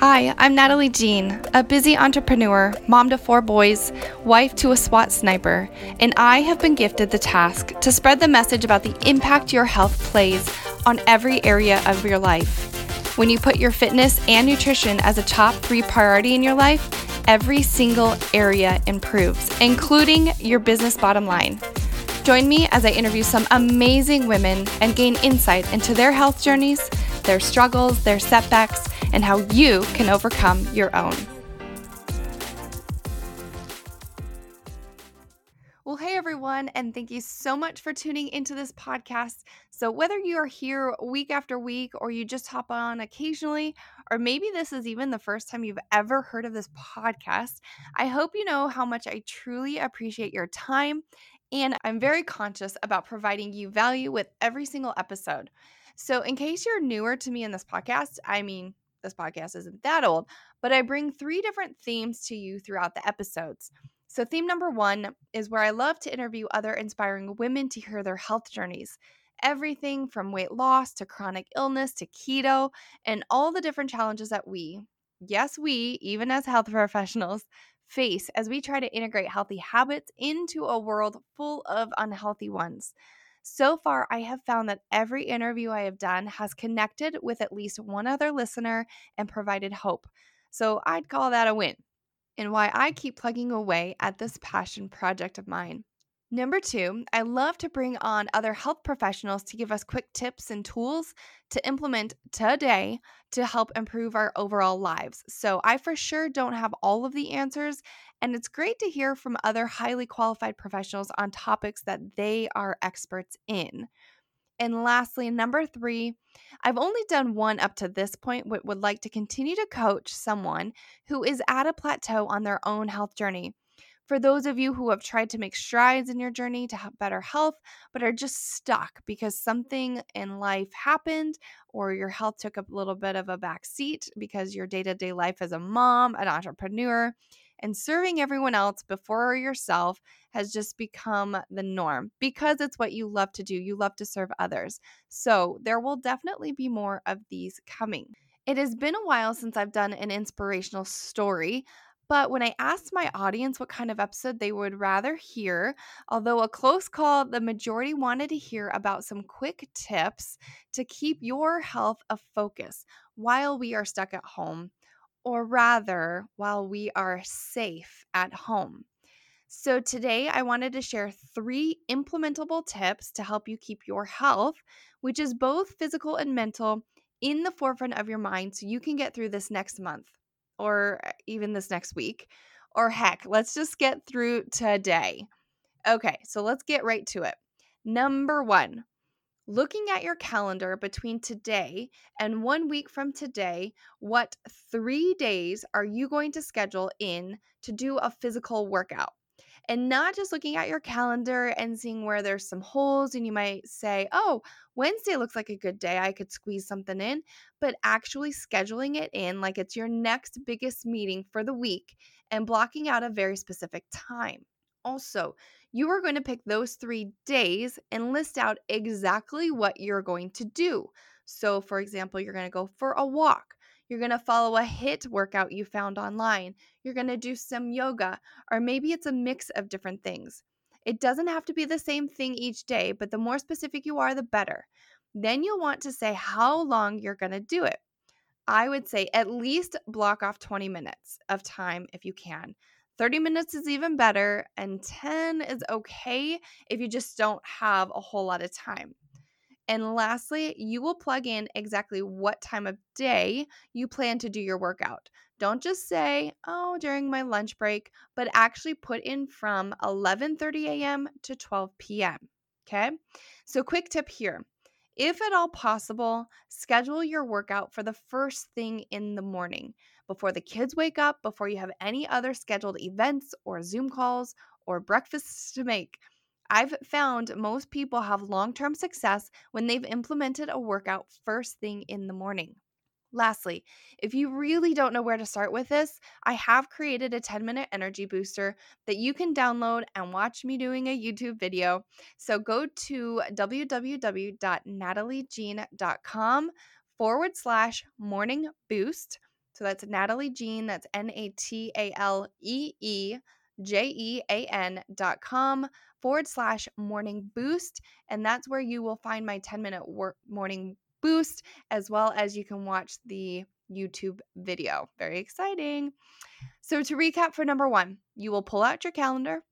Hi, I'm Natalee Jean, a busy entrepreneur, mom to four boys, wife to a SWAT sniper, and I have been gifted the task to spread the message about the impact your health plays on every area of your life. When you put your fitness and nutrition as a top three priority in your life, every single area improves, including your business bottom line. Join me as I interview some amazing women and gain insight into their health journeys, their struggles, their setbacks, and how you can overcome your own. Well, hey everyone, and thank you so much for tuning into this podcast. So, whether you are here week after week or you just hop on occasionally, or maybe this is even the first time you've ever heard of this podcast, I hope you know how much I truly appreciate your time. And I'm very conscious about providing you value with every single episode. So, in case you're newer to me in this podcast, I mean, this podcast isn't that old, but I bring three different themes to you throughout the episodes. So, theme number one is where I love to interview other inspiring women to hear their health journeys. Everything from weight loss to chronic illness to keto and all the different challenges that we, yes, we, even as health professionals, face as we try to integrate healthy habits into a world full of unhealthy ones. So far, I have found that every interview I have done has connected with at least one other listener and provided hope. So I'd call that a win, and why I keep plugging away at this passion project of mine. Number two, I love to bring on other health professionals to give us quick tips and tools to implement today to help improve our overall lives. So, I for sure don't have all of the answers, and it's great to hear from other highly qualified professionals on topics that they are experts in. And lastly, number three, I've only done one up to this point, but would like to continue to coach someone who is at a plateau on their own health journey. For those of you who have tried to make strides in your journey to have better health, but are just stuck because something in life happened or your health took a little bit of a back seat because your day to day life as a mom, an entrepreneur, and serving everyone else before yourself has just become the norm because it's what you love to do. You love to serve others. So there will definitely be more of these coming. It has been a while since I've done an inspirational story. But when I asked my audience what kind of episode they would rather hear, although a close call, the majority wanted to hear about some quick tips to keep your health a focus while we are stuck at home, or rather, while we are safe at home. So, today I wanted to share three implementable tips to help you keep your health, which is both physical and mental, in the forefront of your mind so you can get through this next month or uh, even this next week. Or heck, let's just get through today. Okay, so let's get right to it. Number one, looking at your calendar between today and one week from today, what three days are you going to schedule in to do a physical workout? and not just looking at your calendar and seeing where there's some holes and you might say, "Oh, Wednesday looks like a good day. I could squeeze something in," but actually scheduling it in like it's your next biggest meeting for the week and blocking out a very specific time. Also, you are going to pick those 3 days and list out exactly what you're going to do. So, for example, you're going to go for a walk you're going to follow a HIIT workout you found online. You're going to do some yoga, or maybe it's a mix of different things. It doesn't have to be the same thing each day, but the more specific you are, the better. Then you'll want to say how long you're going to do it. I would say at least block off 20 minutes of time if you can. 30 minutes is even better, and 10 is okay if you just don't have a whole lot of time. And lastly, you will plug in exactly what time of day you plan to do your workout. Don't just say, "Oh, during my lunch break," but actually put in from 11:30 a.m. to 12 p.m. Okay? So quick tip here. If at all possible, schedule your workout for the first thing in the morning, before the kids wake up, before you have any other scheduled events or Zoom calls or breakfasts to make. I've found most people have long term success when they've implemented a workout first thing in the morning. Lastly, if you really don't know where to start with this, I have created a 10 minute energy booster that you can download and watch me doing a YouTube video. So go to www.nataleejean.com forward slash morning boost So that's Natalee Jean. That's N A T A L E E J E A N dot com forward slash morning boost. And that's where you will find my 10 minute work morning boost, as well as you can watch the YouTube video. Very exciting. So, to recap for number one, you will pull out your calendar,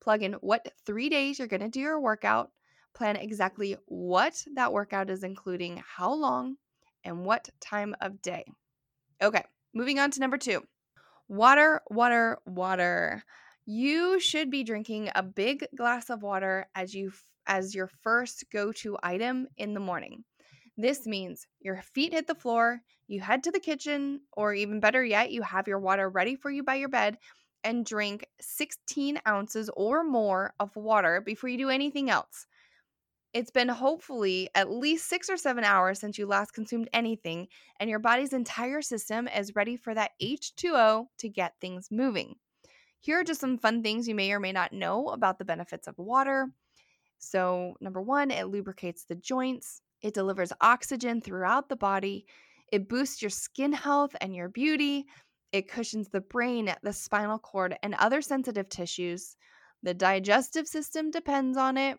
plug in what three days you're going to do your workout, plan exactly what that workout is, including how long and what time of day. Okay, moving on to number two water, water, water. You should be drinking a big glass of water as you as your first go-to item in the morning. This means your feet hit the floor, you head to the kitchen, or even better yet, you have your water ready for you by your bed and drink 16 ounces or more of water before you do anything else. It's been hopefully at least six or seven hours since you last consumed anything, and your body's entire system is ready for that H2O to get things moving. Here are just some fun things you may or may not know about the benefits of water. So, number one, it lubricates the joints, it delivers oxygen throughout the body, it boosts your skin health and your beauty, it cushions the brain, the spinal cord, and other sensitive tissues. The digestive system depends on it,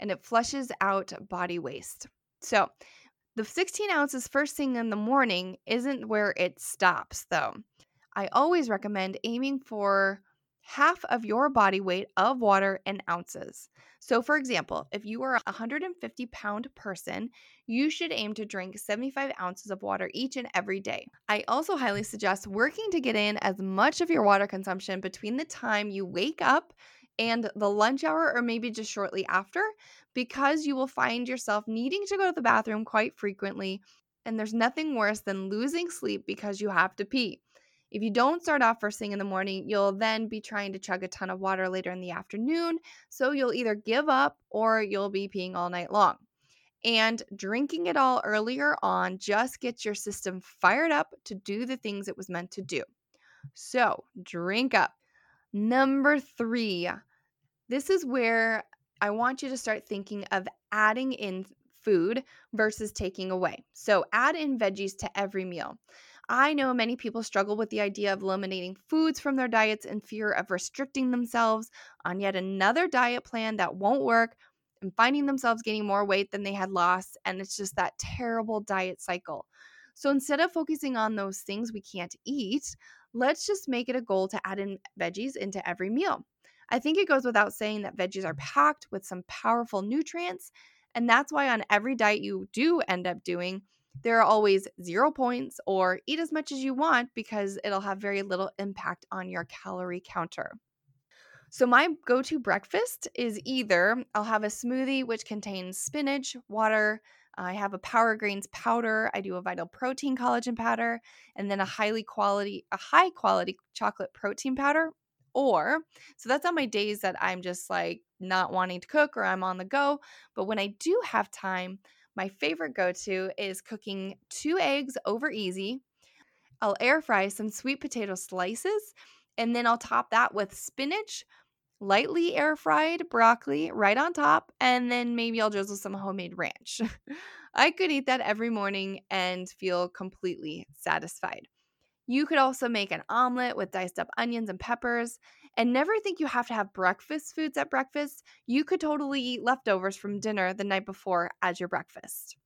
and it flushes out body waste. So, the 16 ounces first thing in the morning isn't where it stops, though. I always recommend aiming for half of your body weight of water in ounces. So, for example, if you are a 150 pound person, you should aim to drink 75 ounces of water each and every day. I also highly suggest working to get in as much of your water consumption between the time you wake up and the lunch hour, or maybe just shortly after, because you will find yourself needing to go to the bathroom quite frequently. And there's nothing worse than losing sleep because you have to pee. If you don't start off first thing in the morning, you'll then be trying to chug a ton of water later in the afternoon. So you'll either give up or you'll be peeing all night long. And drinking it all earlier on just gets your system fired up to do the things it was meant to do. So drink up. Number three, this is where I want you to start thinking of adding in food versus taking away. So add in veggies to every meal. I know many people struggle with the idea of eliminating foods from their diets in fear of restricting themselves on yet another diet plan that won't work and finding themselves gaining more weight than they had lost. And it's just that terrible diet cycle. So instead of focusing on those things we can't eat, let's just make it a goal to add in veggies into every meal. I think it goes without saying that veggies are packed with some powerful nutrients. And that's why on every diet you do end up doing, there are always zero points or eat as much as you want because it'll have very little impact on your calorie counter. So, my go to breakfast is either I'll have a smoothie which contains spinach, water, I have a Power grains powder, I do a Vital Protein collagen powder, and then a highly quality, a high quality chocolate protein powder. Or, so that's on my days that I'm just like not wanting to cook or I'm on the go. But when I do have time, my favorite go to is cooking two eggs over easy. I'll air fry some sweet potato slices, and then I'll top that with spinach, lightly air fried broccoli right on top, and then maybe I'll drizzle some homemade ranch. I could eat that every morning and feel completely satisfied. You could also make an omelet with diced up onions and peppers. And never think you have to have breakfast foods at breakfast. You could totally eat leftovers from dinner the night before as your breakfast.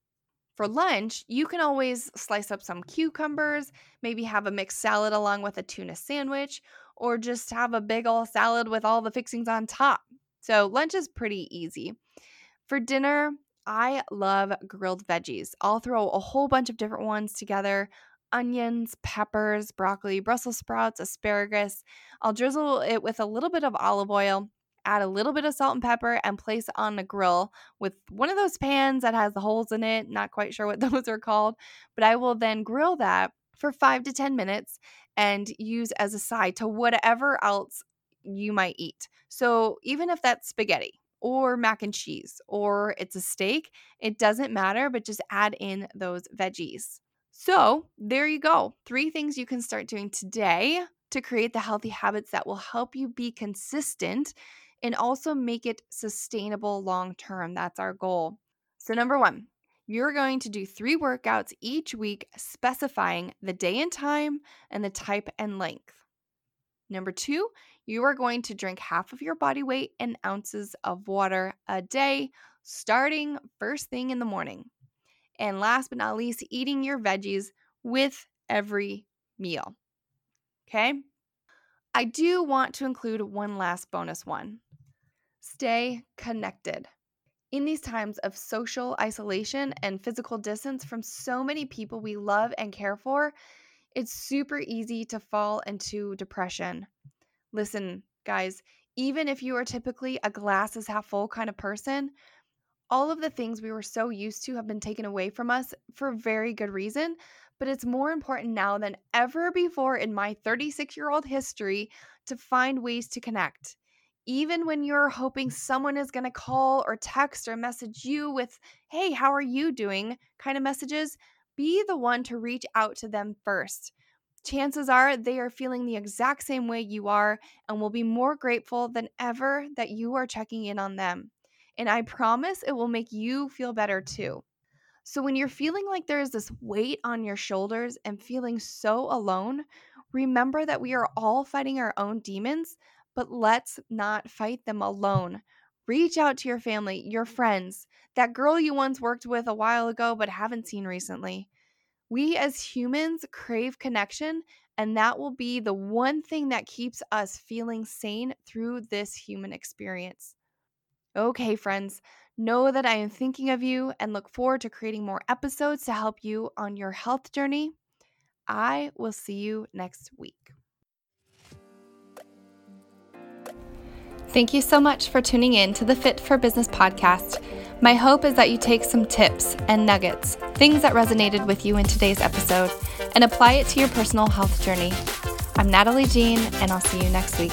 For lunch, you can always slice up some cucumbers, maybe have a mixed salad along with a tuna sandwich, or just have a big old salad with all the fixings on top. So, lunch is pretty easy. For dinner, I love grilled veggies. I'll throw a whole bunch of different ones together onions, peppers, broccoli, Brussels sprouts, asparagus. I'll drizzle it with a little bit of olive oil, add a little bit of salt and pepper, and place on the grill with one of those pans that has the holes in it. Not quite sure what those are called, but I will then grill that for five to 10 minutes and use as a side to whatever else you might eat. So even if that's spaghetti, or mac and cheese, or it's a steak, it doesn't matter, but just add in those veggies. So, there you go. Three things you can start doing today to create the healthy habits that will help you be consistent and also make it sustainable long term. That's our goal. So, number one, You're going to do three workouts each week, specifying the day and time and the type and length. Number two, you are going to drink half of your body weight in ounces of water a day, starting first thing in the morning. And last but not least, eating your veggies with every meal. Okay? I do want to include one last bonus one stay connected. In these times of social isolation and physical distance from so many people we love and care for, it's super easy to fall into depression. Listen, guys, even if you are typically a glasses half full kind of person, all of the things we were so used to have been taken away from us for very good reason. But it's more important now than ever before in my 36 year old history to find ways to connect. Even when you're hoping someone is going to call or text or message you with, hey, how are you doing kind of messages, be the one to reach out to them first. Chances are they are feeling the exact same way you are and will be more grateful than ever that you are checking in on them. And I promise it will make you feel better too. So, when you're feeling like there is this weight on your shoulders and feeling so alone, remember that we are all fighting our own demons, but let's not fight them alone. Reach out to your family, your friends, that girl you once worked with a while ago but haven't seen recently. We as humans crave connection, and that will be the one thing that keeps us feeling sane through this human experience. Okay, friends, know that I am thinking of you and look forward to creating more episodes to help you on your health journey. I will see you next week. Thank you so much for tuning in to the Fit for Business podcast. My hope is that you take some tips and nuggets, things that resonated with you in today's episode, and apply it to your personal health journey. I'm Natalee Jean, and I'll see you next week.